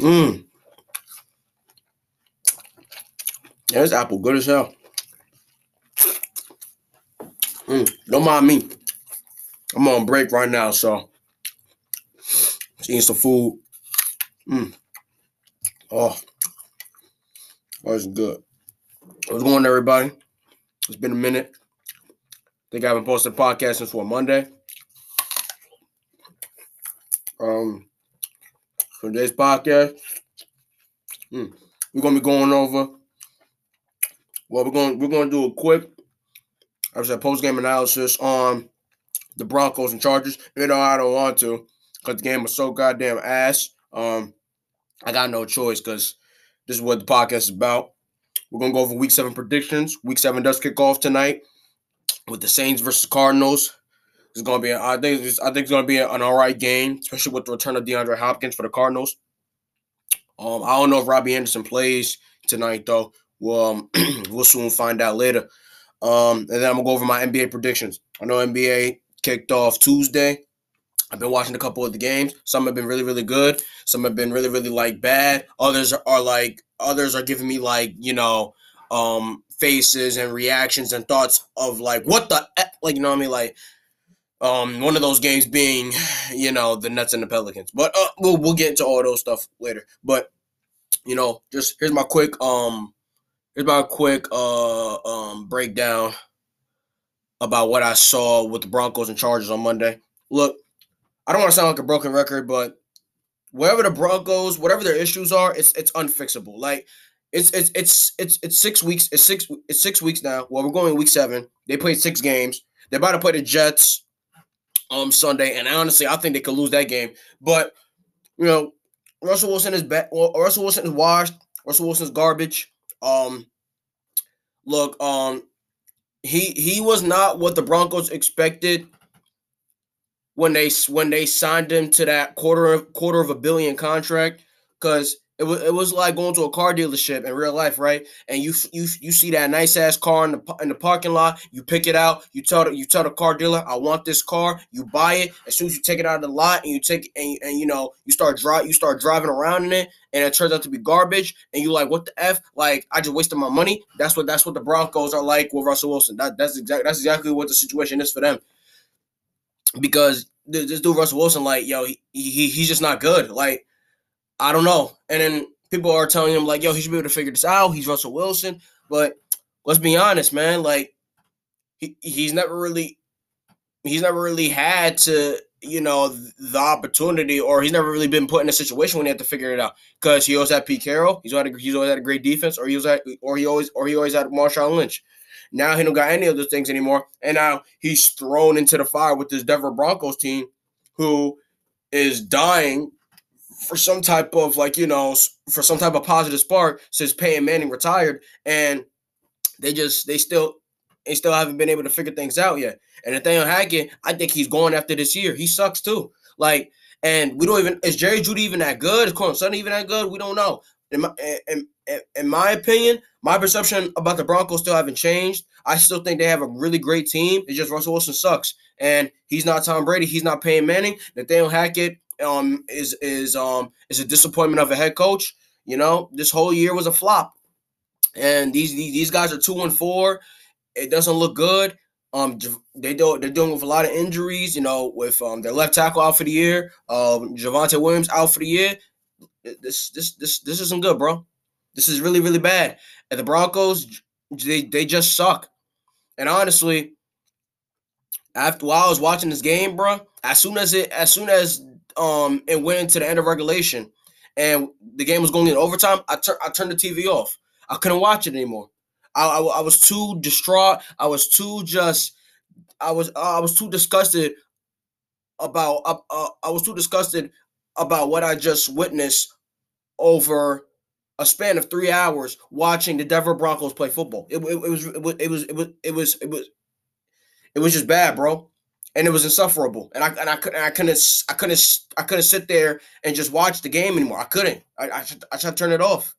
Mmm. Yeah, this apple good as hell. Mm, don't mind me. I'm on break right now, so eating some food. Mm. Oh, that was good. What's going on, everybody? It's been a minute. I think I haven't posted a podcast since what Monday. Um, for today's podcast, mm, we're gonna be going over. Well, we're going we're gonna do a quick, I said, post game analysis on the Broncos and Chargers. You know, I don't want to because the game was so goddamn ass. Um, I got no choice because this is what the podcast is about. We're gonna go over Week Seven predictions. Week Seven does kick off tonight with the Saints versus Cardinals. It's gonna be, I think, it's, I think it's gonna be an all right game, especially with the return of DeAndre Hopkins for the Cardinals. Um, I don't know if Robbie Anderson plays tonight though. Well, um, we'll soon find out later. Um, and then I'm gonna go over my NBA predictions. I know NBA kicked off Tuesday. I've been watching a couple of the games. Some have been really, really good. Some have been really, really like bad. Others are, like others are giving me like you know um faces and reactions and thoughts of like what the like you know what I mean like um one of those games being you know the Nets and the Pelicans. But uh, we'll we'll get into all those stuff later. But you know just here's my quick um here's my quick uh um breakdown about what I saw with the Broncos and Chargers on Monday. Look, I don't want to sound like a broken record, but wherever the Broncos, whatever their issues are, it's it's unfixable. Like it's it's it's it's it's six weeks. It's six it's six weeks now. Well, we're going week seven. They played six games. They're about to play the Jets um Sunday, and honestly, I think they could lose that game. But you know, Russell Wilson is bad. Well, Russell Wilson is washed. Russell Wilson's garbage. Um, look, um, he he was not what the Broncos expected when they when they signed him to that quarter quarter of a billion contract because it was it was like going to a car dealership in real life, right? And you you you see that nice ass car in the in the parking lot, you pick it out, you tell the, you tell the car dealer, I want this car. You buy it as soon as you take it out of the lot, and you take and, and you know you start drive you start driving around in it, and it turns out to be garbage, and you like what the f? Like I just wasted my money. That's what that's what the Broncos are like with Russell Wilson. That that's exactly that's exactly what the situation is for them. Because this dude Russell Wilson, like yo, he, he he's just not good. Like I don't know. And then people are telling him like, yo, he should be able to figure this out. He's Russell Wilson. But let's be honest, man. Like he, he's never really he's never really had to, you know, the opportunity or he's never really been put in a situation when he had to figure it out. Because he always had Pete Carroll, he's always had a, he's always had a great defense, or he was at or he always or he always had Marshawn Lynch. Now he don't got any of those things anymore. And now he's thrown into the fire with this Denver Broncos team who is dying for some type of like you know for some type of positive spark since Peyton Manning retired, and they just they still they still haven't been able to figure things out yet. And Nathaniel Hackett, I think he's going after this year. He sucks too. Like, and we don't even is Jerry Jeudy even that good? Is Courtland Sutton even that good? We don't know. In my, in, in my opinion, my perception about the Broncos still haven't changed. I still think they have a really great team. It's just Russell Wilson sucks, and he's not Tom Brady. He's not Peyton Manning. Nathaniel Hackett um is is um is a disappointment of a head coach. You know, this whole year was a flop, and these these, these guys are two and four. It doesn't look good. Um, they do they're dealing with a lot of injuries. You know, with um their left tackle out for the year, um Javonte Williams out for the year. This this this this isn't good, bro. This is really really bad. And the Broncos, they they just suck. And honestly, after while I was watching this game, bro, as soon as it as soon as um and went into the end of regulation and the game was going in overtime, I, tur- I turned the TV off. I couldn't watch it anymore. I, I, I was too distraught. I was too just. I was uh, I was too disgusted about. Uh, uh, I was too disgusted about what I just witnessed over a span of three hours watching the Denver Broncos play football. It, it, it was it was it was it was it was it was it was just bad, bro and it was insufferable. And I and I couldn't I couldn't I couldn't I couldn't sit there and just watch the game anymore. I couldn't. I I should, I should turn it off.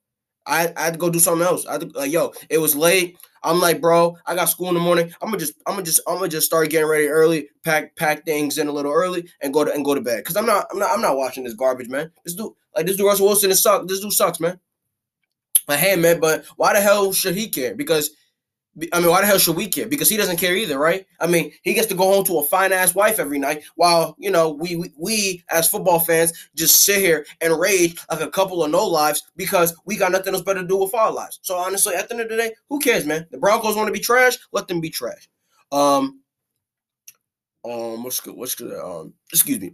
I, I had to go do something else. I to, like, yo, it was late. I'm like, bro, I got school in the morning. I'm gonna just, I'm gonna just, I'm gonna just start getting ready early, pack, pack things in a little early, and go to and go to bed. Cause I'm not, I'm not, I'm not watching this garbage, man. This dude, like this dude Russell Wilson, is suck. This dude sucks, man. Like, hey, man, but why the hell should he care? Because I mean, why the hell should we care? Because he doesn't care either, right? I mean, he gets to go home to a fine ass wife every night, while you know we, we we as football fans just sit here and rage like a couple of no lives because we got nothing else better to do with our lives. So honestly, at the end of the day, who cares, man? The Broncos want to be trash, let them be trash. Um, um, what's good? What's good? Um, excuse me.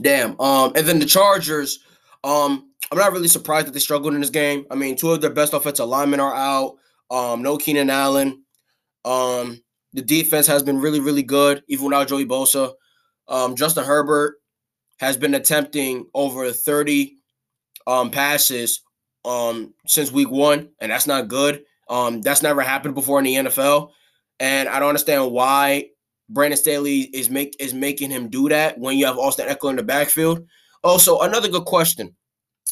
Damn. Um, and then the Chargers. Um, I'm not really surprised that they struggled in this game. I mean, two of their best offensive linemen are out. Um, no Keenan Allen. Um, the defense has been really, really good, even without Joey Bosa. Um, Justin Herbert has been attempting over 30 um, passes um, since week one, and that's not good. Um, that's never happened before in the NFL, and I don't understand why Brandon Staley is make is making him do that when you have Austin Ekeler in the backfield. Also, another good question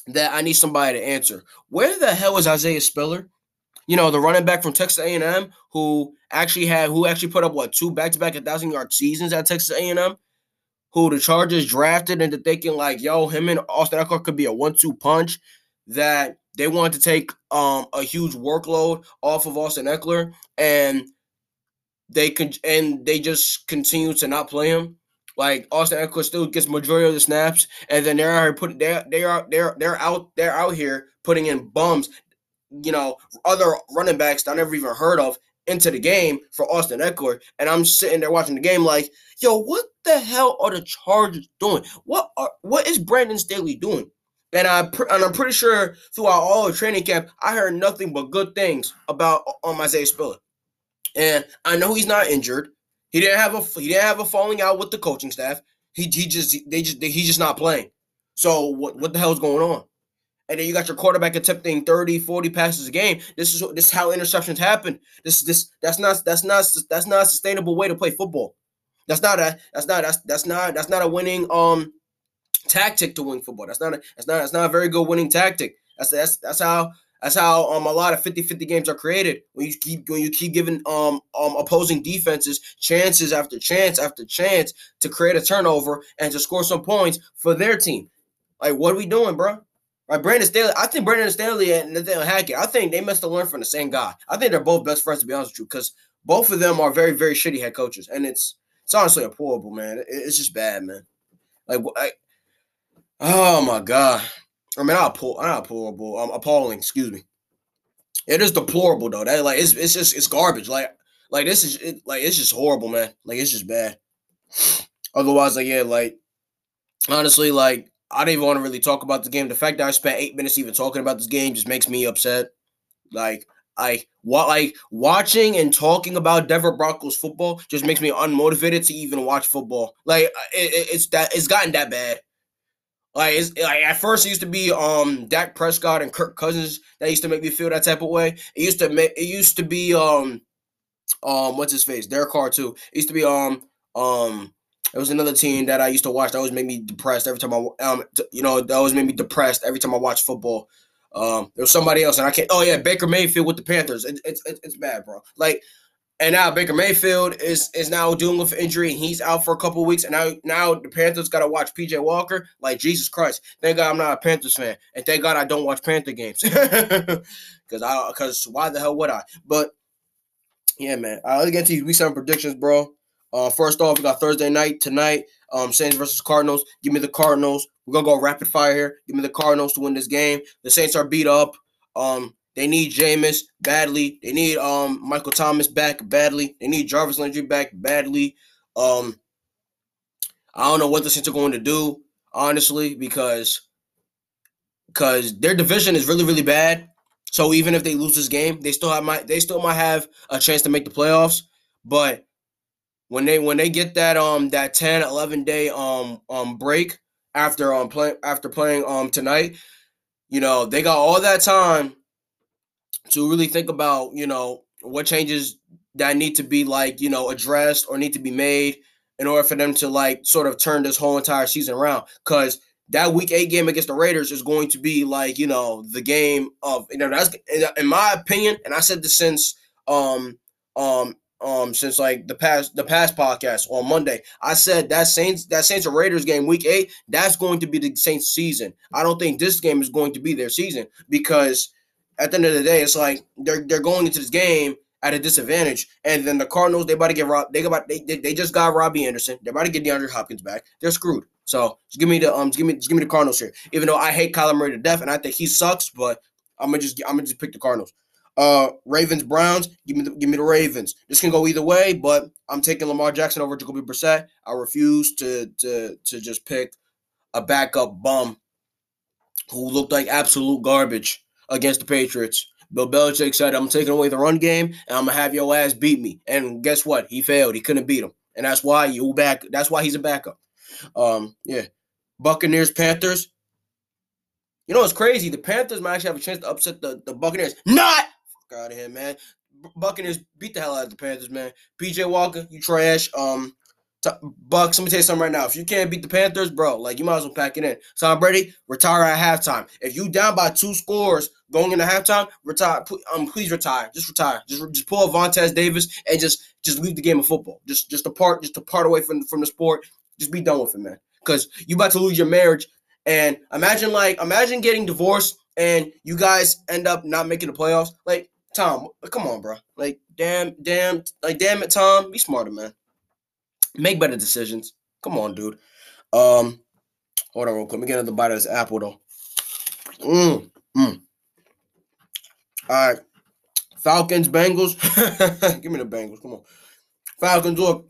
that I need somebody to answer: Where the hell is Isaiah Spiller? You know, the running back from Texas A&M who actually had who actually put up what two back-to-back a thousand yard seasons at Texas A&M, who the Chargers drafted into thinking like, yo, him and Austin Ekeler could be a one-two punch. That they wanted to take um a huge workload off of Austin Ekeler and they could and they just continue to not play him. Like Austin Ekeler still gets majority of the snaps, and then they're out putting they they are they're they're out they're out here putting in bums you know, other running backs that I never even heard of into the game for Austin Ekeler. And I'm sitting there watching the game like, yo, what the hell are the Chargers doing? What are what is Brandon Staley doing? And I and I'm pretty sure throughout all the training camp, I heard nothing but good things about um, Isaiah Spiller. And I know he's not injured. He didn't have a he didn't have a falling out with the coaching staff. He he just they just he's just not playing. So what what the hell is going on? And then you got your quarterback attempting 30 40 passes a game. This is this is how interceptions happen. This this that's not that's not that's not a sustainable way to play football. That's not a that's not that's that's not that's not a winning um tactic to win football. That's not a that's not that's not a very good winning tactic. That's that's that's how that's how um a lot of 50-50 games are created. When you keep when you keep giving um um opposing defenses chances after chance after chance to create a turnover and to score some points for their team. Like what are we doing, bro? Right, Brandon Staley. I think Brandon Staley and Nathaniel Hackett. I think they must have learned from the same guy. I think they're both best friends to be honest with you, because both of them are very, very shitty head coaches, and it's it's honestly horrible, man. It's just bad, man. Like, I, oh my god. I mean, not poor, not horrible. Um, appalling. Excuse me. It is deplorable though. That like it's it's just it's garbage. Like like this is it, like it's just horrible, man. Like it's just bad. Otherwise, like yeah, like honestly, like I don't even want to really talk about the game. The fact that I spent eight minutes even talking about this game just makes me upset. Like I what like watching and talking about Denver Broncos football just makes me unmotivated to even watch football. Like it, it's that it's gotten that bad. Like it's like at first it used to be um Dak Prescott and Kirk Cousins that used to make me feel that type of way. It used to make it used to be um um what's his face Derek Carr too. It used to be um um it was another team that I used to watch that always made me depressed every time I um you know that always made me depressed every time I watch football. Um, there was somebody else and I can't. Oh yeah, Baker Mayfield with the Panthers. It, it's it's bad, bro. Like, and now Baker Mayfield is is now dealing with injury and he's out for a couple weeks. And now now the Panthers got to watch PJ Walker. Like Jesus Christ, thank God I'm not a Panthers fan, and thank God I don't watch Panther games because I because why the hell would I? But yeah, man. I'll get to these week seven predictions, bro. Uh, first off, we got Thursday night tonight. Um, Saints versus Cardinals. Give me the Cardinals. We're gonna go rapid fire here. Give me the Cardinals to win this game. The Saints are beat up. Um, they need Jameis badly. They need um Michael Thomas back badly. They need Jarvis Landry back badly. Um, I don't know what the Saints are going to do honestly because because their division is really really bad. So even if they lose this game, they still have my they still might have a chance to make the playoffs. But when they when they get that um that 10 11 day um um break after um play after playing um tonight you know they got all that time to really think about you know what changes that need to be like you know addressed or need to be made in order for them to like sort of turn this whole entire season around. Because that week eight game against the Raiders is going to be like, you know, the game of you know, that's in my opinion, and I said this since um um um since like the past the past podcast on Monday. I said that Saints that Saints and Raiders game week eight, that's going to be the Saints season. I don't think this game is going to be their season because at the end of the day, it's like they're they're going into this game at a disadvantage. And then the Cardinals, they about to get Rob. They about they, they, they just got Robbie Anderson. They're about to get DeAndre Hopkins back. They're screwed. So just give me the um, give me give me the Cardinals here. Even though I hate Kyler Murray to death and I think he sucks, but I'm gonna just I'm gonna just pick the Cardinals. Uh, Ravens Browns. Give me the give me the Ravens. This can go either way, but I'm taking Lamar Jackson over Jacoby Brissett. I refuse to to to just pick a backup bum who looked like absolute garbage against the Patriots. Bill Belichick said, I'm taking away the run game and I'm gonna have your ass beat me. And guess what? He failed. He couldn't beat him. And that's why you back that's why he's a backup. Um, yeah. Buccaneers, Panthers. You know what's crazy? The Panthers might actually have a chance to upset the, the Buccaneers. Not out of here, man. Buccaneers beat the hell out of the Panthers, man. PJ Walker, you trash. Um, Bucks, let me tell you something right now. If you can't beat the Panthers, bro, like you might as well pack it in. Tom Brady, retire at halftime. If you down by two scores going into halftime, retire. Um, please retire. Just retire. Just just pull a Davis and just just leave the game of football. Just just depart. Just depart away from from the sport. Just be done with it, man. Because you about to lose your marriage. And imagine like imagine getting divorced and you guys end up not making the playoffs. Like Tom, come on, bro. Like damn, damn, like damn it, Tom. Be smarter, man. Make better decisions. Come on, dude. Um, hold on real quick. Let me get another bite of this apple though. Mm, mm. All right. Falcons, Bengals. Give me the Bengals. Come on. Falcons, look.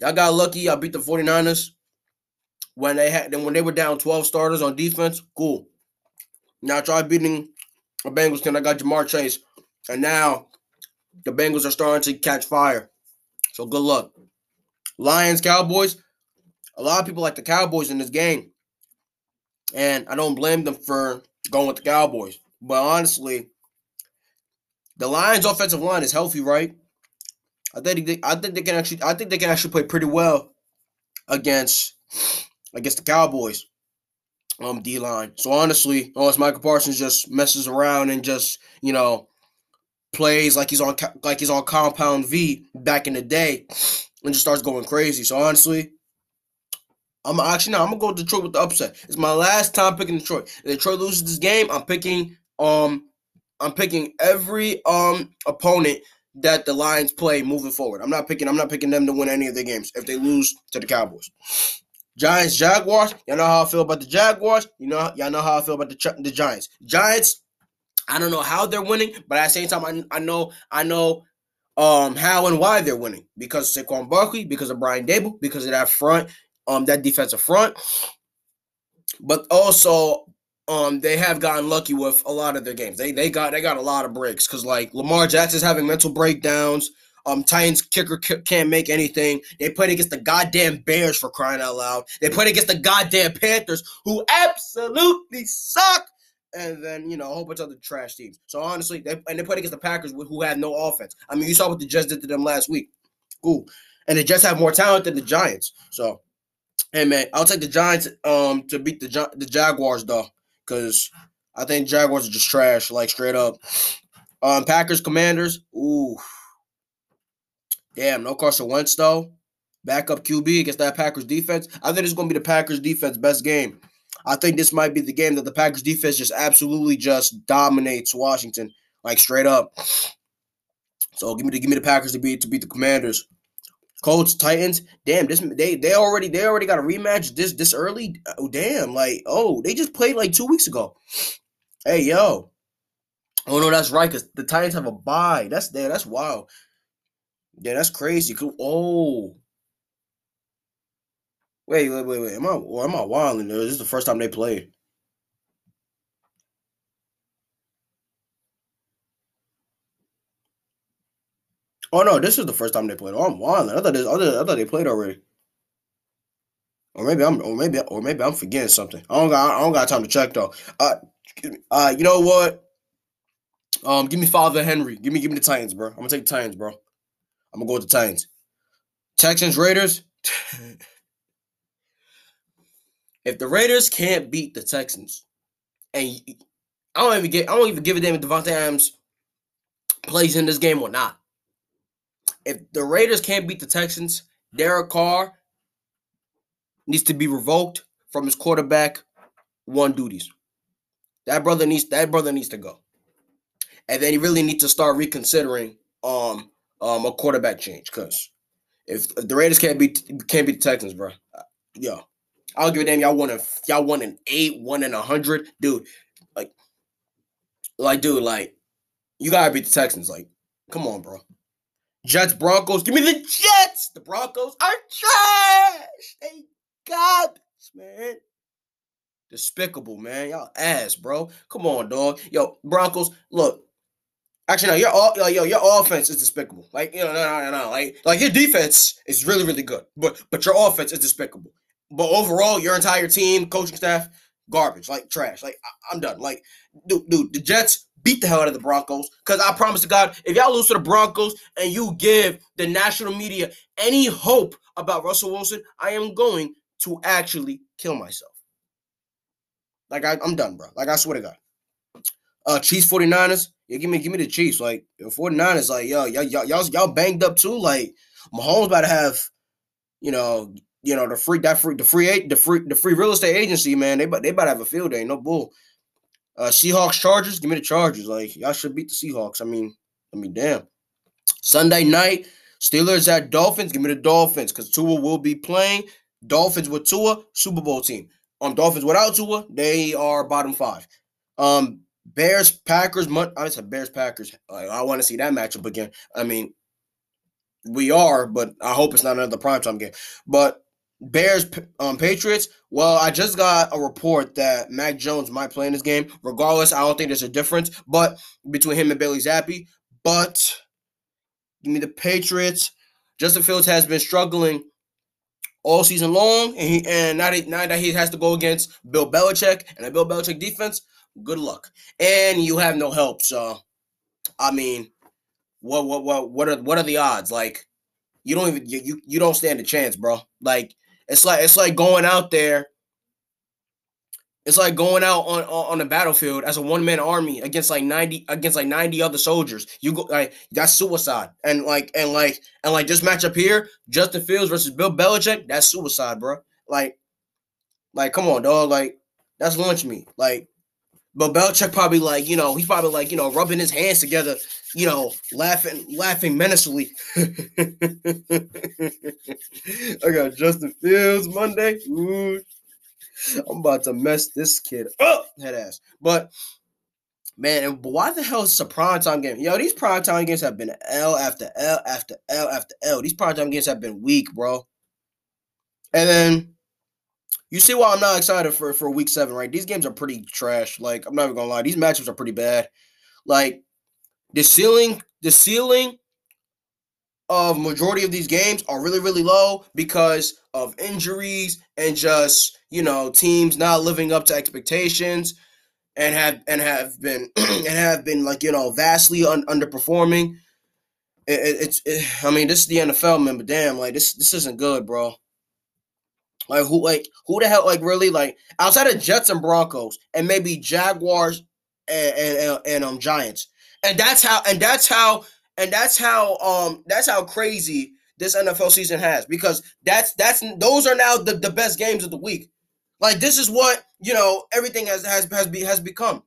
Y'all got lucky. Y'all beat the 49ers when they had then when they were down 12 starters on defense. Cool. Now try beating a Bengals team. I got Ja'Marr Chase. And now the Bengals are starting to catch fire. So good luck. Lions, Cowboys. A lot of people like the Cowboys in this game. And I don't blame them for going with the Cowboys. But honestly, the Lions offensive line is healthy, right? I think they, I think they can actually I think they can actually play pretty well against against the Cowboys. Um, D line. So honestly, unless Michael Parsons just messes around and just you know plays like he's on like he's on Compound V back in the day, and just starts going crazy. So honestly, I'm actually no, I'm gonna go Detroit with the upset. It's my last time picking Detroit. If Detroit loses this game, I'm picking um I'm picking every um opponent that the Lions play moving forward. I'm not picking I'm not picking them to win any of their games if they lose to the Cowboys. Giants, Jaguars. Y'all know how I feel about the Jaguars. You know, y'all know how I feel about the the Giants. Giants. I don't know how they're winning, but at the same time, I, I know I know um, how and why they're winning because of Saquon Barkley, because of Brian Daboll, because of that front, um, that defensive front. But also, um, they have gotten lucky with a lot of their games. They they got they got a lot of breaks because like Lamar Jackson's having mental breakdowns. Um, Titans kicker can't make anything. They played against the goddamn Bears for crying out loud. They played against the goddamn Panthers, who absolutely suck and then you know a whole bunch of other trash teams. So honestly, they and they played against the Packers who had no offense. I mean, you saw what the Jets did to them last week. Cool, and the Jets have more talent than the Giants. So, hey man, I'll take the Giants um to beat the the Jaguars though, because I think Jaguars are just trash, like straight up. Um, Packers, Commanders. Ooh, damn, no Carson Wentz though. Backup QB against that Packers defense. I think it's gonna be the Packers defense best game. I think this might be the game that the Packers defense just absolutely just dominates Washington, like straight up. So give me the give me the Packers to beat to beat the Commanders. Colts, Titans, damn, this they they already they already got a rematch this this early. Oh damn, like oh they just played like two weeks ago. Hey yo, oh no, that's right, cause the Titans have a bye. That's there, that's wild. Yeah, that's crazy. Oh, Wait, wait, wait, wait. Am I or am I wilding? This is the first time they played. Oh no, this is the first time they played. Oh, I'm wilding. I thought this, I thought, I thought they played already. Or maybe I'm, or maybe, or maybe I'm forgetting something. I don't got, I don't got time to check though. Uh, uh, you know what? Um, give me Father Henry. Give me, give me the Titans, bro. I'm gonna take the Titans, bro. I'm gonna go with the Titans. Texans, Raiders. if the Raiders can't beat the Texans, and I don't even get, I don't even give a damn if Davante Adams plays in this game or not. If the Raiders can't beat the Texans, Derek Carr needs to be revoked from his quarterback one duties. That brother needs that brother needs to go. And then he really needs to start reconsidering um um a quarterback change because if, the Raiders can't beat can't beat the Texans, bro, yo, I'll give a damn. Y'all won a y'all won an eight, one in a hundred, dude. Like, like, dude, like, you gotta beat the Texans. Like, come on, bro. Jets, Broncos. Give me the Jets. The Broncos are trash. They man. Despicable, man. Y'all ass, bro. Come on, dog. Yo, Broncos. Look, Actually, no, your yo, your offense is despicable. Like, you know, no, no, no, like, like your defense is really, really good, but but your offense is despicable. But overall, your entire team, coaching staff, garbage, like trash. Like, I, am done. Like, dude, dude, the Jets beat the hell out of the Broncos. Cause I promise to God, if y'all lose to the Broncos and you give the national media any hope about Russell Wilson, I am going to actually kill myself. Like, I, I'm done, bro. Like, I swear to God. Uh, Chiefs 49ers, yeah, give me give me the Chiefs. Like the 49 is like yo, y'all y'all y'all banged up too. Like Mahomes about to have, you know, you know, the free that free the free the free the free real estate agency, man. They they about to have a field day, no bull. Uh Seahawks Chargers, give me the Chargers. Like y'all should beat the Seahawks. I mean, I mean, damn. Sunday night, Steelers at Dolphins. Give me the Dolphins because Tua will be playing. Dolphins with Tua, Super Bowl team. Um, Dolphins without Tua, they are bottom five. Um, Bears, Packers, I said Bears, Packers. I want to see that matchup again. I mean, we are, but I hope it's not another primetime game. But Bears, um, Patriots. Well, I just got a report that Mac Jones might play in this game. Regardless, I don't think there's a difference, but between him and Bailey Zappe. But give me the Patriots. Justin Fields has been struggling all season long, and he and now that, now that he has to go against Bill Belichick and a Bill Belichick defense, good luck. And you have no help. So, I mean, what what what what are what are the odds? Like, you don't even you you don't stand a chance, bro. Like, it's like it's like going out there. It's like going out on on, the battlefield as a one man army against like ninety against like ninety other soldiers. You go like that's suicide. And like and like and like this matchup here, Justin Fields versus Bill Belichick, that's suicide, bro. Like, like come on, dog. Like that's lunch meat. Like but Belichick probably like, you know, he's probably like, you know, rubbing his hands together, you know, laughing, laughing menacingly. I got Justin Fields Monday. Ooh. I'm about to mess this kid up, head ass. But man, why the hell is this a primetime game? Yo, these primetime games have been L after L after L after L. These primetime games have been weak, bro. And then you see why I'm not excited for for week seven, right? These games are pretty trash. Like I'm not even gonna lie, these matchups are pretty bad. Like the ceiling, the ceiling of majority of these games are really really low because of injuries and just you know teams not living up to expectations and have and have been and have been like you know vastly un- underperforming. It, it, it's it, I mean this is the NFL man, but damn like this this isn't good, bro. Like who like who the hell like really like outside of Jets and Broncos and maybe Jaguars and and, and um Giants. And that's how and that's how and that's how um that's how crazy this NFL season has because that's that's those are now the, the best games of the week. Like this is what you know everything has has has, be, has become.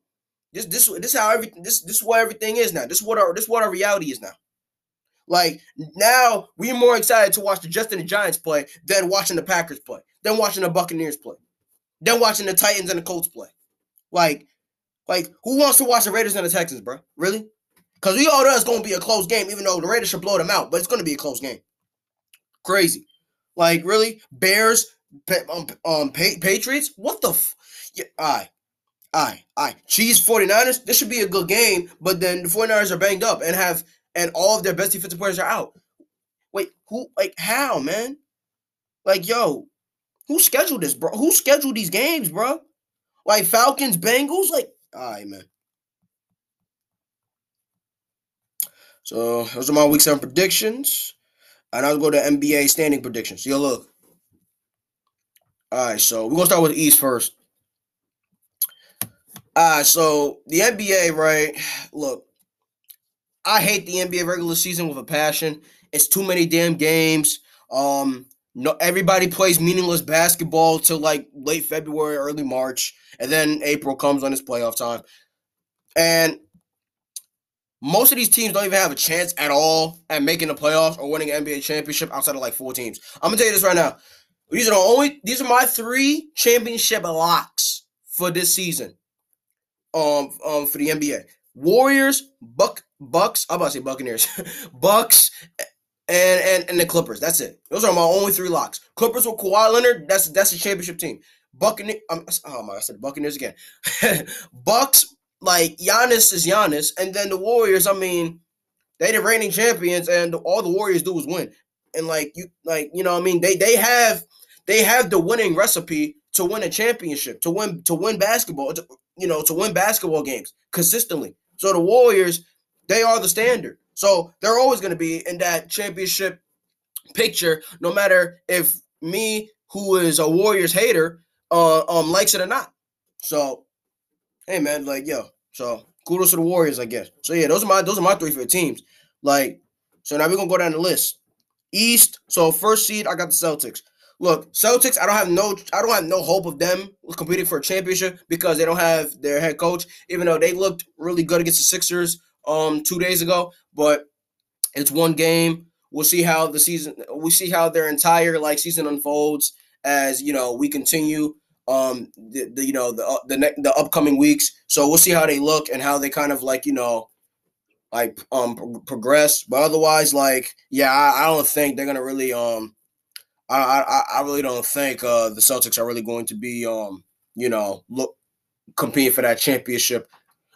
This this this how everything this this is what everything is now. This is what our this is what our reality is now. Like now we're more excited to watch the Justin and Giants play than watching the Packers play than watching the Buccaneers play, than watching the Titans and the Colts play. Like, like who wants to watch the Raiders and the Texans, bro? Really? Because we all know it's going to be a close game, even though the Raiders should blow them out, but it's going to be a close game. Crazy. Like, really? Bears, um, um pa- Patriots? What the? F- yeah, right, all right. Chiefs 49ers, this should be a good game, but then the 49ers are banged up and have and all of their best defensive players are out. Wait, who like how, man? Like, yo, who scheduled this, bro? Who scheduled these games, bro? Like Falcons, Bengals, like, all right, man. So those are my week seven predictions. And I'll go to NBA standing predictions. Yo, look. All right, so we're gonna start with East first. All right, so the NBA, right? Look, I hate the NBA regular season with a passion. It's too many damn games. Um, no, everybody plays meaningless basketball till like late February, early March, and then April comes on its playoff time. And most of these teams don't even have a chance at all at making the playoffs or winning an NBA championship outside of like four teams. I'm gonna tell you this right now. These are the only these are my three championship locks for this season. Um, um for the NBA. Warriors, Buck Bucks, I'm about to say Buccaneers, Bucks, and, and and the Clippers. That's it. Those are my only three locks. Clippers with Kawhi Leonard. That's that's a championship team. Buccaneers. Oh my! I said Buccaneers again. Bucks like Giannis is Giannis, and then the Warriors. I mean, they the reigning champions, and all the Warriors do is win. And like you, like you know, I mean, they they have they have the winning recipe to win a championship, to win to win basketball, to, you know, to win basketball games consistently. So the Warriors, they are the standard. So they're always going to be in that championship picture, no matter if me, who is a Warriors hater, uh, um, likes it or not. So, hey man, like yo, so kudos to the Warriors, I guess. So yeah, those are my those are my three favorite teams. Like, so now we're gonna go down the list. East. So first seed, I got the Celtics. Look, Celtics, I don't have no I don't have no hope of them competing for a championship because they don't have their head coach, even though they looked really good against the Sixers um two days ago. But it's one game. We'll see how the season we see how their entire like season unfolds as you know we continue um the, the you know the uh, the ne- the upcoming weeks. So we'll see how they look and how they kind of like you know like um pro- progress. But otherwise, like yeah, I, I don't think they're gonna really um I I I really don't think uh the Celtics are really going to be um you know look competing for that championship.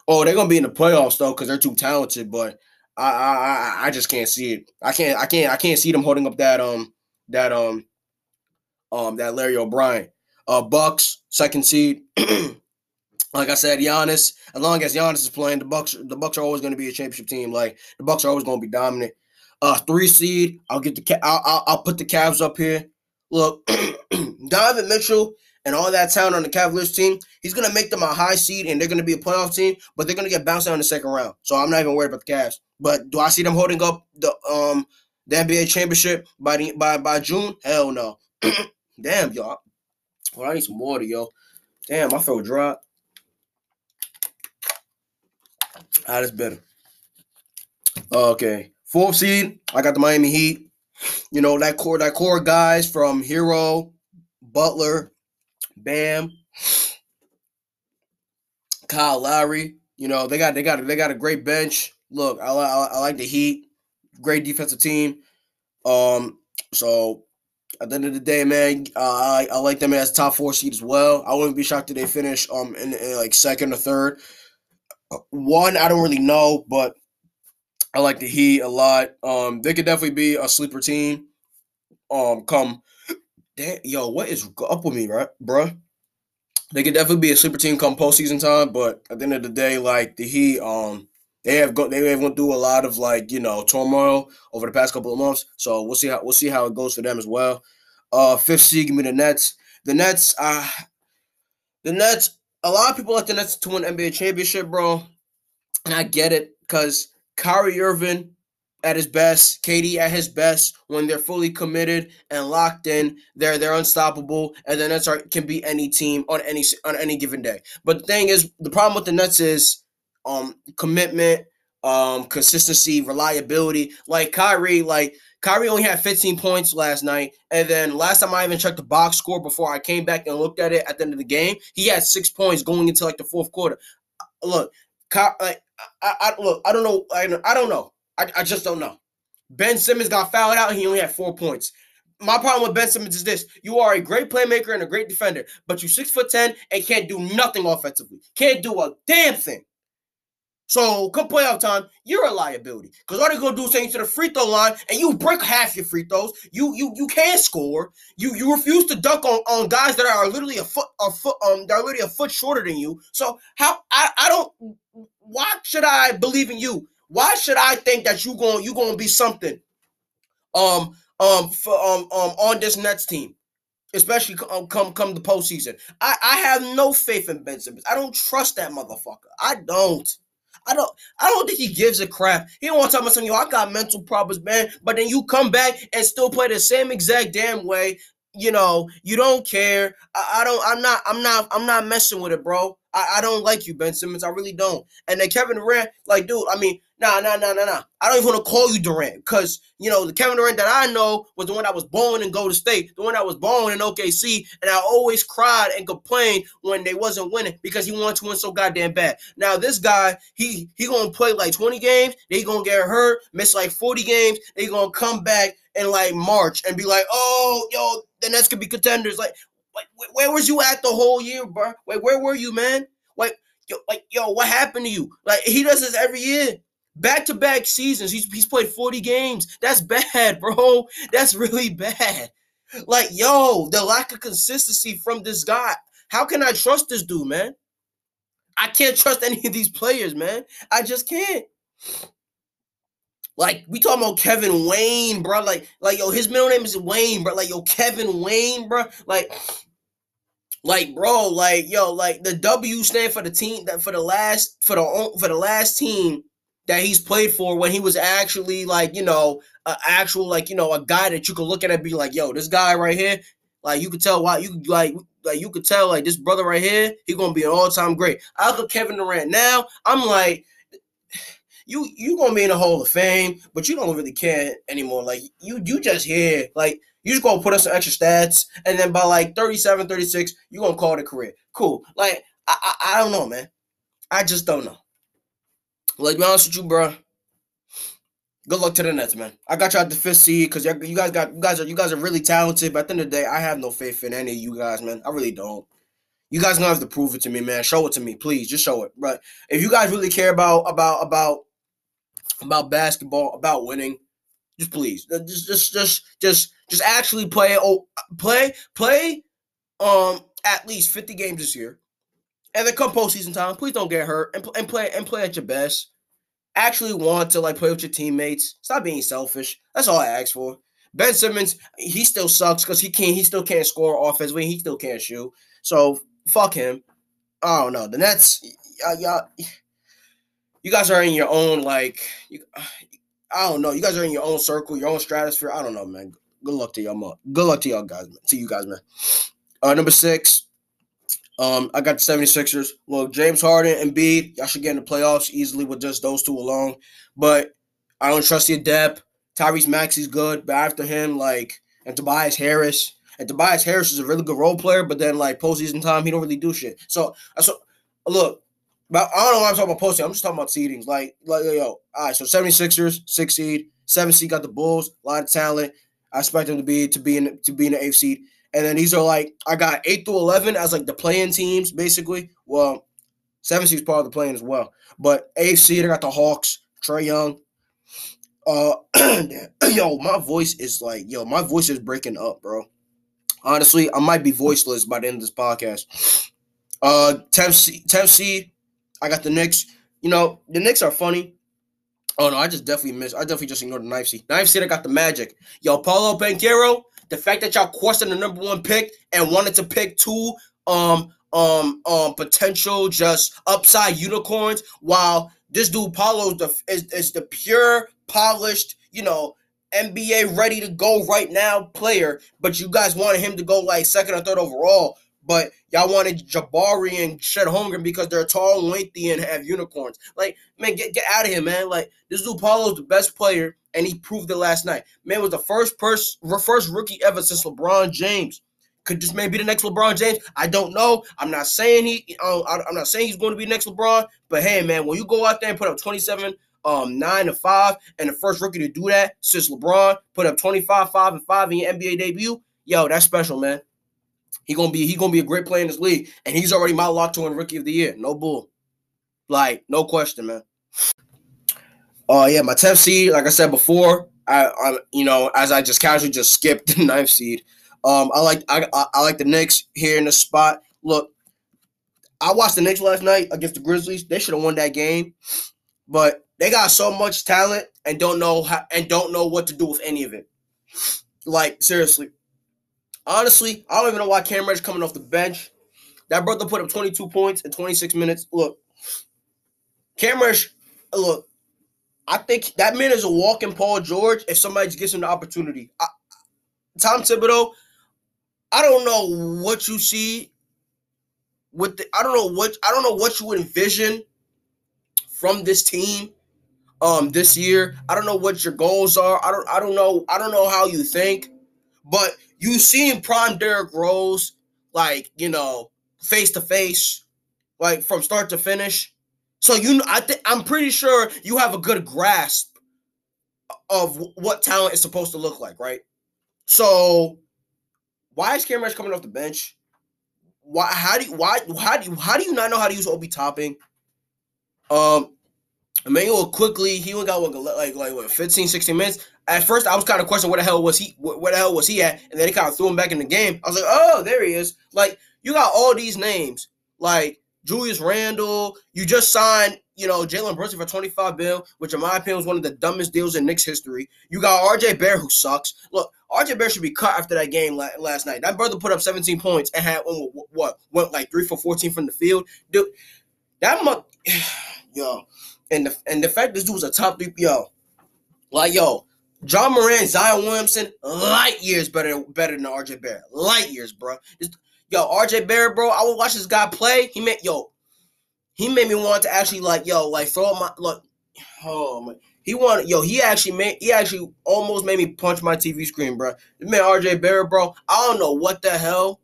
Oh, they're gonna be in the playoffs though because they're too talented, but I, I I just can't see it. I can't I can't I can't see them holding up that um that um um that Larry O'Brien. Uh Bucks, second seed. like I said, Giannis, as long as Giannis is playing, the Bucks the Bucks are always going to be a championship team. Like the Bucks are always going to be dominant. Uh three seed, I'll get the I'll, I'll, I'll put the Cavs up here. Look, Donovan Mitchell and all that talent on the Cavaliers team, he's gonna make them a high seed and they're gonna be a playoff team, but they're gonna get bounced out in the second round. So I'm not even worried about the Cavs. But do I see them holding up the um the NBA championship by the by by June? Hell no. Damn, y'all. Well, I need some water, yo. Damn, I feel dry. Ah, that's better. Okay. Fourth seed, I got the Miami Heat. You know, that core, that core guys from Herro, Butler, Bam, Kyle Lowry. You know, they got they got they got a great bench. Look, I, I, I like the Heat. Great defensive team. Um, so at the end of the day, man, uh, I, I like them as top four seed as well. I wouldn't be shocked if they finish um in, in like second or third. Uh, one, I don't really know, but I like the Heat a lot. Um, they could definitely be a sleeper team. Um, come, damn, yo, what is up with me, right, bro? They could definitely be a sleeper team come postseason time, but at the end of the day, like the Heat, um, they have go they have went through a lot of like you know turmoil over the past couple of months. So we'll see how we'll see how it goes for them as well. Uh, fifth seed, give me the Nets. The Nets, uh, the Nets. A lot of people like the Nets to win NBA championship, bro, and I get it because Kyrie Irving at his best, KD at his best, when they're fully committed and locked in, they're they're unstoppable, and the Nets are can be any team on any on any given day. But the thing is, the problem with the Nets is um commitment, um consistency, reliability. Like Kyrie, like Kyrie only had 15 points last night, and then last time I even checked the box score before I came back and looked at it at the end of the game, he had six points going into like the fourth quarter. Look, Ky- like I, I look, I don't know, I, I don't know, I, I just don't know. Ben Simmons got fouled out, and he only had four points. My problem with Ben Simmons is this: you are a great playmaker and a great defender, but you six foot ten and can't do nothing offensively. Can't do a damn thing. So come playoff time, you're a liability. Because all they're gonna do is take you to the free throw line and you break half your free throws. You you you can't score. You you refuse to dunk on, on guys that are literally a foot a foot um they're literally a foot shorter than you. So how I, I don't why should I believe in you? Why should I think that you going you gonna be something um um for um um on this Nets team? especially come come, come the postseason. I, I have no faith in Ben Simmons. I don't trust that motherfucker. I don't. I don't I don't think he gives a crap. He don't want to talk about something, yo, I got mental problems, man. But then you come back and still play the same exact damn way. You know, you don't care. I, I don't, I'm not, I'm not, I'm not messing with it, bro. I, I don't like you, Ben Simmons. I really don't. And then Kevin Durant, like, dude, I mean, nah, nah, nah, nah, nah. I don't even want to call you Durant because, you know, the Kevin Durant that I know was the one that was born in Golden State, the one that was born in OKC. And I always cried and complained when they wasn't winning because he wanted to win so goddamn bad. Now, this guy, he he to play like 20 games. Going to get hurt, miss like 40 games. Going to come back in like March and be like, oh, yo, the Nets could be contenders. Like, like, where was you at the whole year, bro? Wait, where were you, man? Like, yo, like, yo, what happened to you? Like, he does this every year. Back to back seasons. He's, he's played 40 games. That's bad, bro. That's really bad. Like, yo, the lack of consistency from this guy. How can I trust this dude, man? I can't trust any of these players, man. I just can't. Like we talking about Kevin Wayne, bro. Like, like yo, his middle name is Wayne, bro. Like yo, Kevin Wayne, bro. Like, like, bro, like, yo, like the W stand for the team that for the last for the for the last team that he's played for when he was actually like, you know, actual like, you know, a guy that you could look at and be like, yo, this guy right here, like you could tell why you like like you could tell like this brother right here, he gonna be an all time great. I look Kevin Durant now, I'm like you you gonna be in the Hall of Fame, but you don't really care anymore. Like you you just here, like you just gonna put us some extra stats, and then by like 37, 36, you gonna call it a career. Cool. Like I, I, I don't know, man. I just don't know. Like be honest with you, bro. Good luck to the Nets, man. I got you at the fifth seed because you guys got you guys are you guys are really talented. But at the end of the day, I have no faith in any of you guys, man. I really don't. You guys gonna have to prove it to me, man. Show it to me, please. Just show it. But if you guys really care about about about about basketball, about winning, just please, uh, just just just just just actually play. Oh, play play. Um, at least fifty games this year, and then come postseason time, please don't get hurt and, and play and play at your best. Actually, want to like play with your teammates. Stop being selfish. That's all I ask for. Ben Simmons, he still sucks because he can't. He still can't score offensively. He still can't shoot. So fuck him. I don't know. The Nets, y'all, you guys are in your own like you, I don't know. You guys are in your own circle, your own stratosphere. I don't know, man. Good luck to y'all. Good luck to y'all guys. To you guys, man. Uh, number six. Um, I got the 76ers. Look, James Harden and B, y'all should get in the playoffs easily with just those two alone. But I don't trust your depth. Tyrese Maxey's good, but after him, like, and Tobias Harris. And Tobias Harris is a really good role player, but then like postseason time, he don't really do shit. So, so look, I don't know why I'm talking about posting. I'm just talking about seedings. Like, like yo, all right, so 76ers, six seed, seven seed got the Bulls, a lot of talent. I expect them to be to be in to be in the eighth seed. And then these are like I got eight through eleven as like the playing teams, basically. Well, seven is part of the playing as well. But seed, I got the Hawks, Trae Young. Uh yo, my voice is like, yo, my voice is breaking up, bro. Honestly, I might be voiceless by the end of this podcast. Uh 10th seed, 10th seed I got the Knicks. You know, the Knicks are funny. Oh no, I just definitely missed. I definitely just ignored the knife seat. Knife seat, I got the Magic. Yo, Paulo Banchero, the fact that y'all questioned the number one pick and wanted to pick two um um um potential just upside unicorns, while this dude Paulo is the is, is the pure polished, you know, NBA ready to go right now player, but you guys wanted him to go like second or third overall. But y'all wanted Jabari and Chet Holmgren because they're tall, lengthy, and have unicorns. Like, man, get, get out of here, man. Like, this dude Paolo's the best player, and he proved it last night. Man was the first person, first rookie ever since LeBron James. Could this man be the next LeBron James? I don't know. I'm not saying he. Um, I'm not saying he's going to be next LeBron. But hey, man, when you go out there and put up 27, um, nine to five, and the first rookie to do that since LeBron put up 25, five and five in your NBA debut, yo, that's special, man. He gonna be he gonna be a great player in this league, and he's already my lock to win Rookie of the Year. No bull, like no question, man. Oh uh, yeah, my 10th seed, like I said before, I, I you know as I just casually just skipped the ninth seed. Um, I like I, I, I like the Knicks here in the spot. Look, I watched the Knicks last night against the Grizzlies. They should have won that game, but they got so much talent and don't know how and don't know what to do with any of it. Like seriously, honestly, I don't even know why Cam Reddish coming off the bench. That brother put up 22 points in 26 minutes. Look, Cam Reddish, look, I think that man is a walking Paul George if somebody gives him the opportunity. I, Tom Thibodeau, I don't know what you see with the, I don't know what I don't know what you would envision from this team um this year. I don't know what your goals are. I don't I don't know I don't know how you think, but you seen prime Derrick Rose like, you know, face to face, like from start to finish. So you I think I'm pretty sure you have a good grasp of what talent is supposed to look like, right? So why is Cam Reddish coming off the bench? Why how do you why how do you how do you not know how to use Obi Toppin? Um Immanuel Quickley, he went got what, like like what 15, 16 minutes. At first, I was kind of questioning where the hell was he where the hell was he at, and then they kind of threw him back in the game. I was like, oh, there he is. Like you got all these names, like Julius Randle. You just signed, you know, Jalen Brunson for 25 bill, which in my opinion was one of the dumbest deals in Knicks history. You got RJ Barrett, who sucks. Look, RJ Barrett should be cut after that game last night. That brother put up 17 points and had oh, what went like three for 14 from the field. Dude, that much, yo and the and the fact this dude was a top three, yo, like yo, Ja Morant, Zion Williamson, light years better better than RJ Barrett, light years, bro. Yo, RJ Barrett, bro, I would watch this guy play. He made yo, he made me want to actually like yo, like throw my look. Oh my. He wanted, yo, he actually made, he actually almost made me punch my TV screen, bro. This man, RJ Barrett, bro. I don't know what the hell.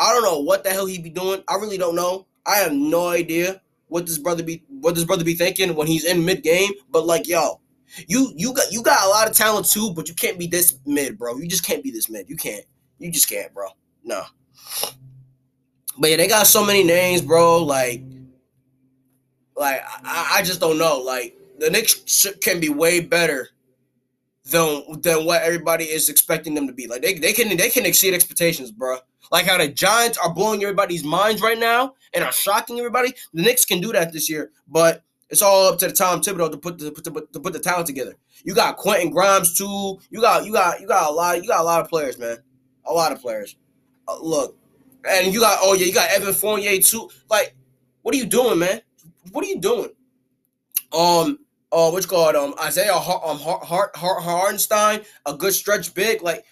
I don't know what the hell he be doing. I really don't know. I have no idea what this brother be what this brother be thinking when he's in mid game. But like, yo, you you got you got a lot of talent too, but you can't be this mid, bro. You just can't be this mid. You can't. You just can't, bro. No. But yeah, they got so many names, bro. Like, like I, I just don't know. Like the Knicks can be way better than than what everybody is expecting them to be. Like they, they can they can exceed expectations, bro. Like how the Giants are blowing everybody's minds right now and are shocking everybody. The Knicks can do that this year, but it's all up to the Tom Thibodeau to put the to put, to put the talent together. You got Quentin Grimes too. You got you got you got a lot. You got a lot of players, man. A lot of players. Uh, look, and you got oh yeah, you got Evan Fournier too. Like, what are you doing, man? What are you doing? Um, uh, what's called um Isaiah Har- um Har- Har- Hartenstein, a good stretch big. Like,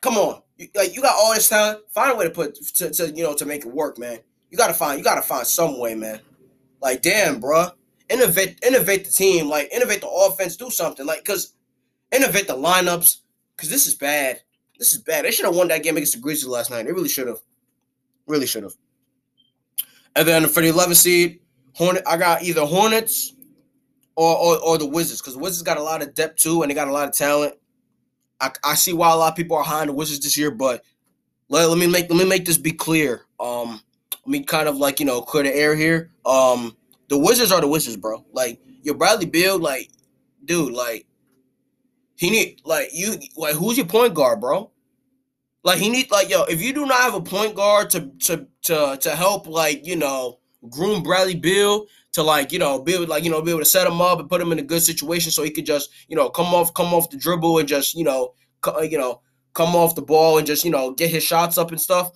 come on, like you got all this talent. Find a way to put to, to you know to make it work, man. You gotta find you gotta find some way, man. Like damn, bro. Innovate innovate the team, like innovate the offense, do something, like cause innovate the lineups, cause this is bad. This is bad. They should have won that game against the Grizzlies last night. They really should have. Really should have. And then for the 11 seed, Hornet, I got either Hornets or, or, or the Wizards because the Wizards got a lot of depth too, and they got a lot of talent. I, I see why a lot of people are high on the Wizards this year, but let, let me make let me make this be clear. Um, let me kind of like you know clear the air here. Um, the Wizards are the Wizards, bro. Like your Bradley Beal, like dude, like he need like you like who's your point guard, bro? Like he need like yo, if you do not have a point guard to to to to help like you know groom Bradley Beal to like you know be able like you know be able to set him up and put him in a good situation so he could just you know come off come off the dribble and just you know co- you know come off the ball and just you know get his shots up and stuff.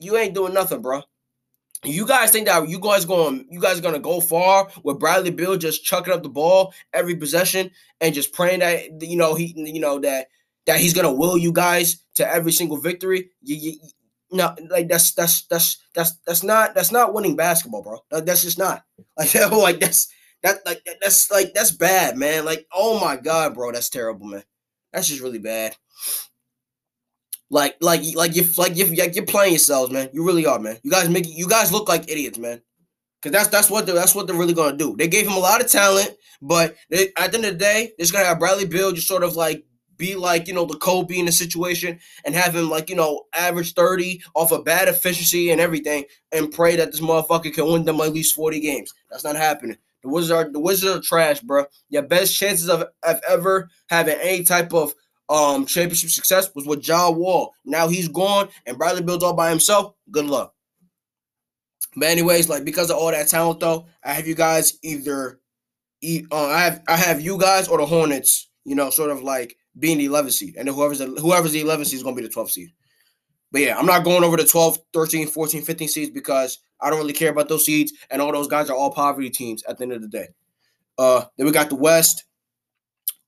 You ain't doing nothing, bro. You guys think that you guys going you guys gonna go far with Bradley Beal just chucking up the ball every possession and just praying that you know he you know that that he's gonna will you guys to every single victory. You, you, no, like that's that's that's that's that's not that's not winning basketball, bro. That's just not like like that's that like that's like that's bad, man. Like oh my god, bro, that's terrible, man. That's just really bad. Like like like you like you like you're playing yourselves, man. You really are, man. You guys make you guys look like idiots, man. Cause that's that's what they're, that's what they're really gonna do. They gave him a lot of talent, but they, at the end of the day, they're gonna have Bradley Beal just sort of like be like, you know, the Kobe in the situation and have him like, you know, average 30 off of bad efficiency and everything and pray that this motherfucker can win them at least 40 games. That's not happening. The Wizards are the Wizards are trash, bro. Your best chances of, of ever having any type of um championship success was with John Wall. Now he's gone and Bradley Beal's all by himself. Good luck. But anyways, like because of all that talent though, I have you guys either uh, I have I have you guys or the Hornets, you know, sort of like being the 11th seed, and whoever's the, whoever's the 11th seed is going to be the 12th seed. But yeah, I'm not going over the 12, 13, 14, 15 seeds because I don't really care about those seeds, and all those guys are all poverty teams at the end of the day. Uh, then we got the West.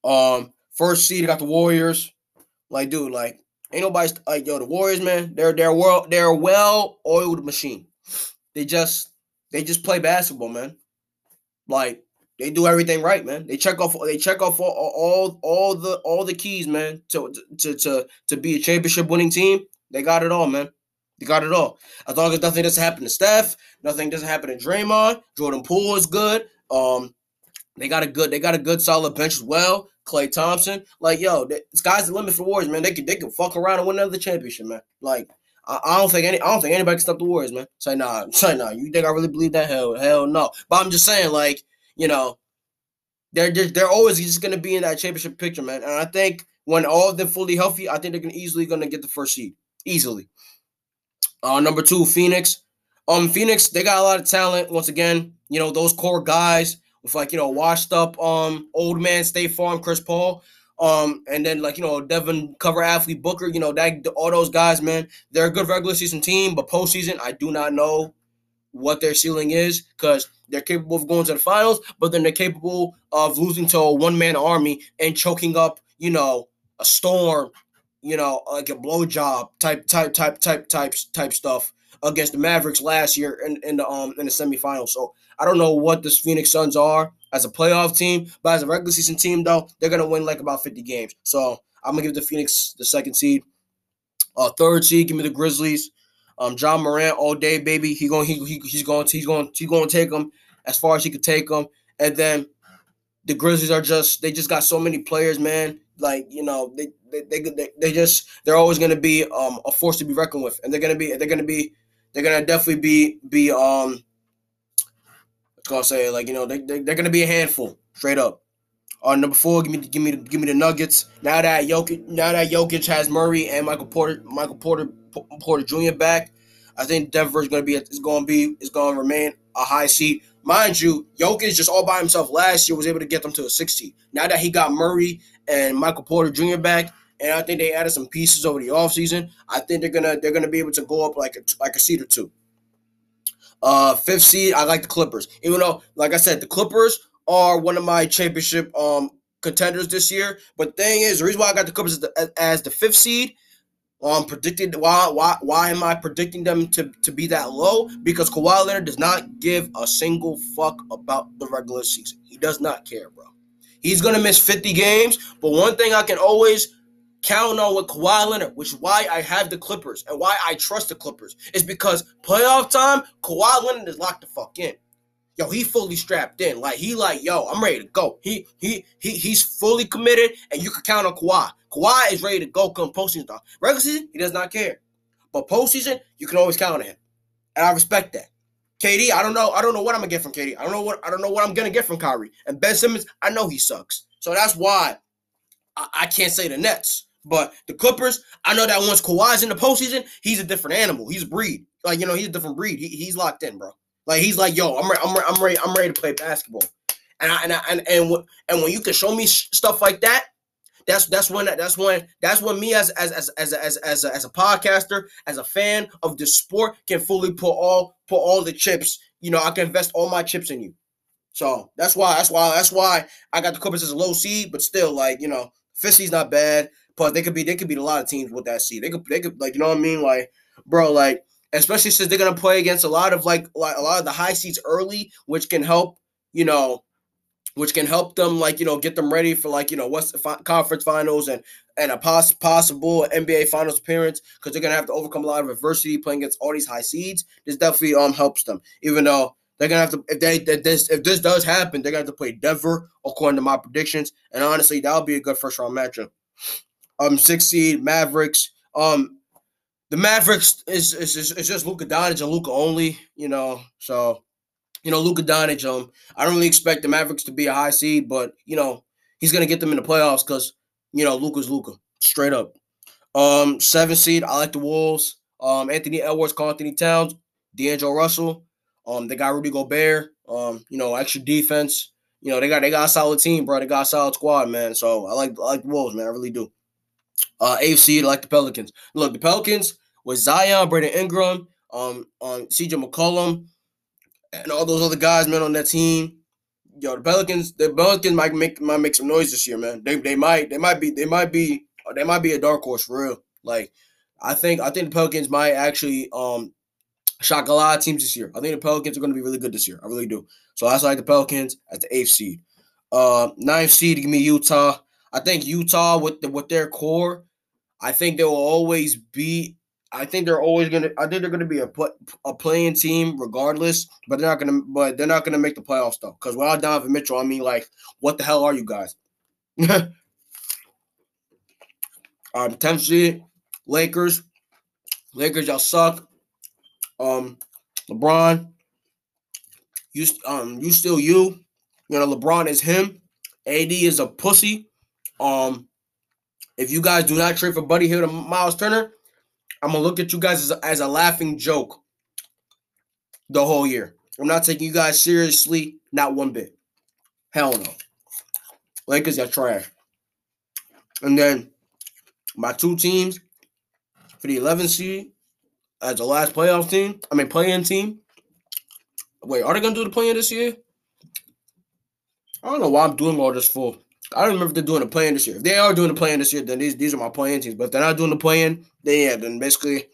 Um, first seed, got the Warriors. Like, dude, like, ain't nobody like yo, the Warriors, man. They're they're well they're a well oiled machine. They just they just play basketball, man. Like they do everything right, man. They check off they check off all, all all the all the keys, man, to to to to be a championship winning team. They got it all, man. They got it all. As long as nothing doesn't happen to Steph, nothing doesn't happen to Draymond. Jordan Poole is good. Um, they got a good, they got a good solid bench as well. Klay Thompson, like yo, the sky's the limit for Warriors, man. They can they can fuck around and win another championship, man. Like I, I, don't think any, I don't think anybody can stop the Warriors, man. Say nah, say nah. You think I really believe that? Hell, hell no. But I'm just saying, like you know, they're just, they're always just gonna be in that championship picture, man. And I think when all of them fully healthy, I think they're gonna easily gonna get the first seed easily. Uh, number two, Phoenix. Um, Phoenix, they got a lot of talent. Once again, you know those core guys with like you know washed up um old man State Farm, Chris Paul. Um, and then like you know Devin cover athlete Booker, you know that all those guys, man, they're a good regular season team, but postseason, I do not know what their ceiling is because they're capable of going to the finals, but then they're capable of losing to a one man army and choking up, you know, a storm you know, like a blowjob type, type, type, type, type, type stuff against the Mavericks last year in, in the um in the semifinals. So I don't know what the Phoenix Suns are as a playoff team, but as a regular season team, though, they're gonna win like about 50 games. So I'm gonna give the Phoenix the second seed. Uh, third seed, give me the Grizzlies. Um, Ja Morant all day, baby. He going he, he he's going he's going he's going to take them as far as he could take them. And then the Grizzlies are just they just got so many players, man. Like you know they they they, they just they're always going to be um a force to be reckoned with, and they're to be they're to be they're to definitely be be um. What's gonna say like you know they, they they're going to be a handful straight up. Uh, number four, give me give me give me the Nuggets. Now that Jokic now that Jokic has Murray and Michael Porter Michael Porter Porter Jr. back, I think Denver is to be is to be is to remain a high seed. Mind you, Jokic just all by himself last year was able to get them to a 60. Now that he got Murray and Michael Porter Jr. back, and I think they added some pieces over the offseason, I think they're gonna they're gonna be able to go up like a like a seed or two. Uh, fifth seed, I like the Clippers. Even though, like I said, the Clippers are one of my championship um contenders this year. But the thing is, the reason why I got the Clippers as the, as the fifth seed um, predicted why why why am I predicting them to, to be that low? Because Kawhi Leonard does not give a single fuck about the regular season. He does not care, bro. He's gonna miss 50 games, but one thing I can always count on with Kawhi Leonard, which is why I have the Clippers and why I trust the Clippers, is because playoff time, Kawhi Leonard is locked the fuck in yo, he fully strapped in. Like he like, yo, I'm ready to go. He he he he's fully committed, and you can count on Kawhi. Kawhi is ready to go come postseason. Though. Regular season, he does not care. But postseason, you can always count on him. And I respect that. KD, I don't know. I don't know what I'm gonna get from KD. I don't know what I don't know what I'm gonna get from Kyrie. And Ben Simmons, I know he sucks. So that's why I, I can't say the Nets. But the Clippers, I know that once Kawhi's in the postseason, he's a different animal. He's a breed. Like, you know, he's a different breed. He, he's locked in, bro. Like he's like, yo, I'm ready, I'm ready, I'm ready, I'm ready to play basketball. And I, and I, and and, and when you can show me stuff like that, that's that's when that's when that's when me as as as as as as a, as a podcaster, as a fan of the sport, can fully put all put all the chips. You know, I can invest all my chips in you. So that's why that's why that's why I got the Clippers as a low seed, but still, like you know, seed's not bad. Plus, they could be they could beat a lot of teams with that seed. They could they could like you know what I mean, like bro, like especially since they're to play against a lot of like a lot of the high seeds early, which can help, you know, which can help them like you know get them ready for like you know what's fi- conference finals and and a pos- possible NBA finals appearance because they're gonna have to overcome a lot of adversity playing against all these high seeds. This definitely um helps them, even though they're gonna have to if they if this if this does happen, they're gonna have to play Denver according to my predictions, and honestly, that'll be a good first round matchup. Um, six seed Mavericks. Um, the Mavericks is is, is, is just Luka Doncic and Luka only, you know. So, you know, Luka Doncic. Um, I don't really expect the Mavericks to be a high seed, but you know, he's gonna get them in the playoffs because you know Luka's Luka, straight up. Um, seven seed. I like the Wolves. Um, Anthony Edwards, Karl-Anthony Towns, D'Angelo Russell. Um, they got Rudy Gobert. Um, you know, extra defense. You know, they got they got a solid team, bro. They got a solid squad, man. So I like I like the Wolves, man. I really do. Uh, AFC, like the Pelicans. Look, the Pelicans with Zion, Brandon Ingram, um, um, CJ McCollum, and all those other guys, man, on that team. Yo, the Pelicans, the Pelicans might make might make some noise this year, man. They they might they might be they might be they might be a dark horse for real. Like I think I think the Pelicans might actually um shock a lot of teams this year. I think the Pelicans are going to be really good this year. I really do. So I like the Pelicans at the eighth seed. Uh, ninth seed, give me Utah. I think Utah with the, with their core, I think they will always be I think they're always gonna. I think they're gonna be a a play-in team regardless, but they're not gonna. But they're not gonna make the playoffs though. Because without Donovan Mitchell, I mean, like, what the hell are you guys? um, tenth seed, Lakers. Lakers, y'all suck. Um, LeBron, you um, you still you. You know, LeBron is him. AD is a pussy. Um, if you guys do not trade for Buddy Hield and Miles Turner, I'm gonna look at you guys as a, as a laughing joke the whole year. I'm not taking you guys seriously, not one bit. Hell no. Lakers are trash. And then my two teams for the 11th seed as the last playoff team. I mean, play-in team. Wait, are they gonna do the play-in this year? I don't know why I'm doing all this for. I don't remember if they're doing a plan this year. If they are doing the plan this year, then these these are my play-in teams. But if they're not doing the plan, then yeah, then basically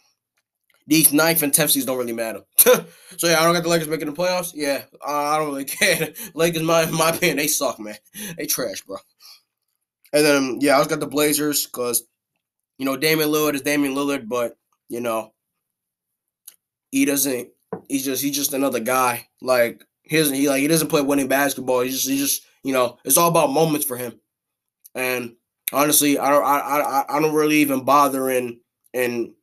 these ninth and tenth seeds don't really matter. so yeah, I don't got the Lakers making the playoffs. Yeah, I don't really care. Lakers, my my opinion, they suck, man. They trash, bro. And then yeah, I was got the Blazers because you know Damian Lillard is Damian Lillard, but you know he doesn't. He's just he's just another guy. Like he doesn't he like he doesn't play winning basketball. He just he just you know, it's all about moments for him. And honestly, I don't I I, I don't really even bother in in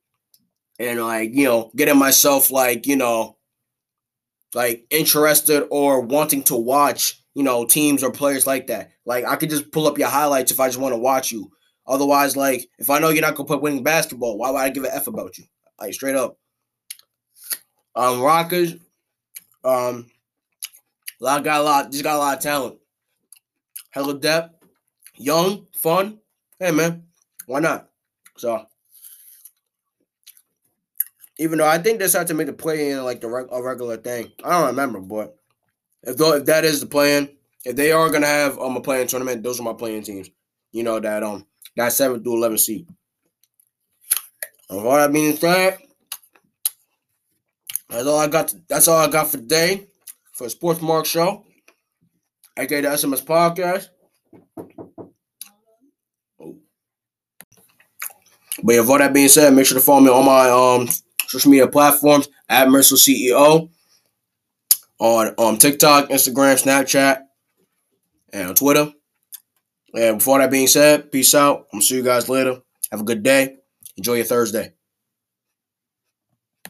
and like, you know, getting myself like, you know, like interested or wanting to watch, you know, teams or players like that. Like I could just pull up your highlights if I just want to watch you. Otherwise, like if I know you're not gonna put winning basketball, why would I give a F about you? Like straight up. Um Rockets, um lot got a lot, just got a lot of talent hella depth, young, fun. Hey man, why not? So even though I think they started to make the play in like the reg- a regular thing. I don't remember, but if though if that is the plan, if they are gonna have um a play-in tournament, those are my play-in teams. You know that um that seven through eleven seed. And all that being said, that's all I got. To, that's all I got for today for Sports Mark Show aka the SMS Podcast. Oh. But with all that being said, make sure to follow me on my um social media platforms at Mercer CEO on um TikTok, Instagram, Snapchat, and Twitter. And before that being said, peace out. I'm gonna see you guys later. Have a good day. Enjoy your Thursday.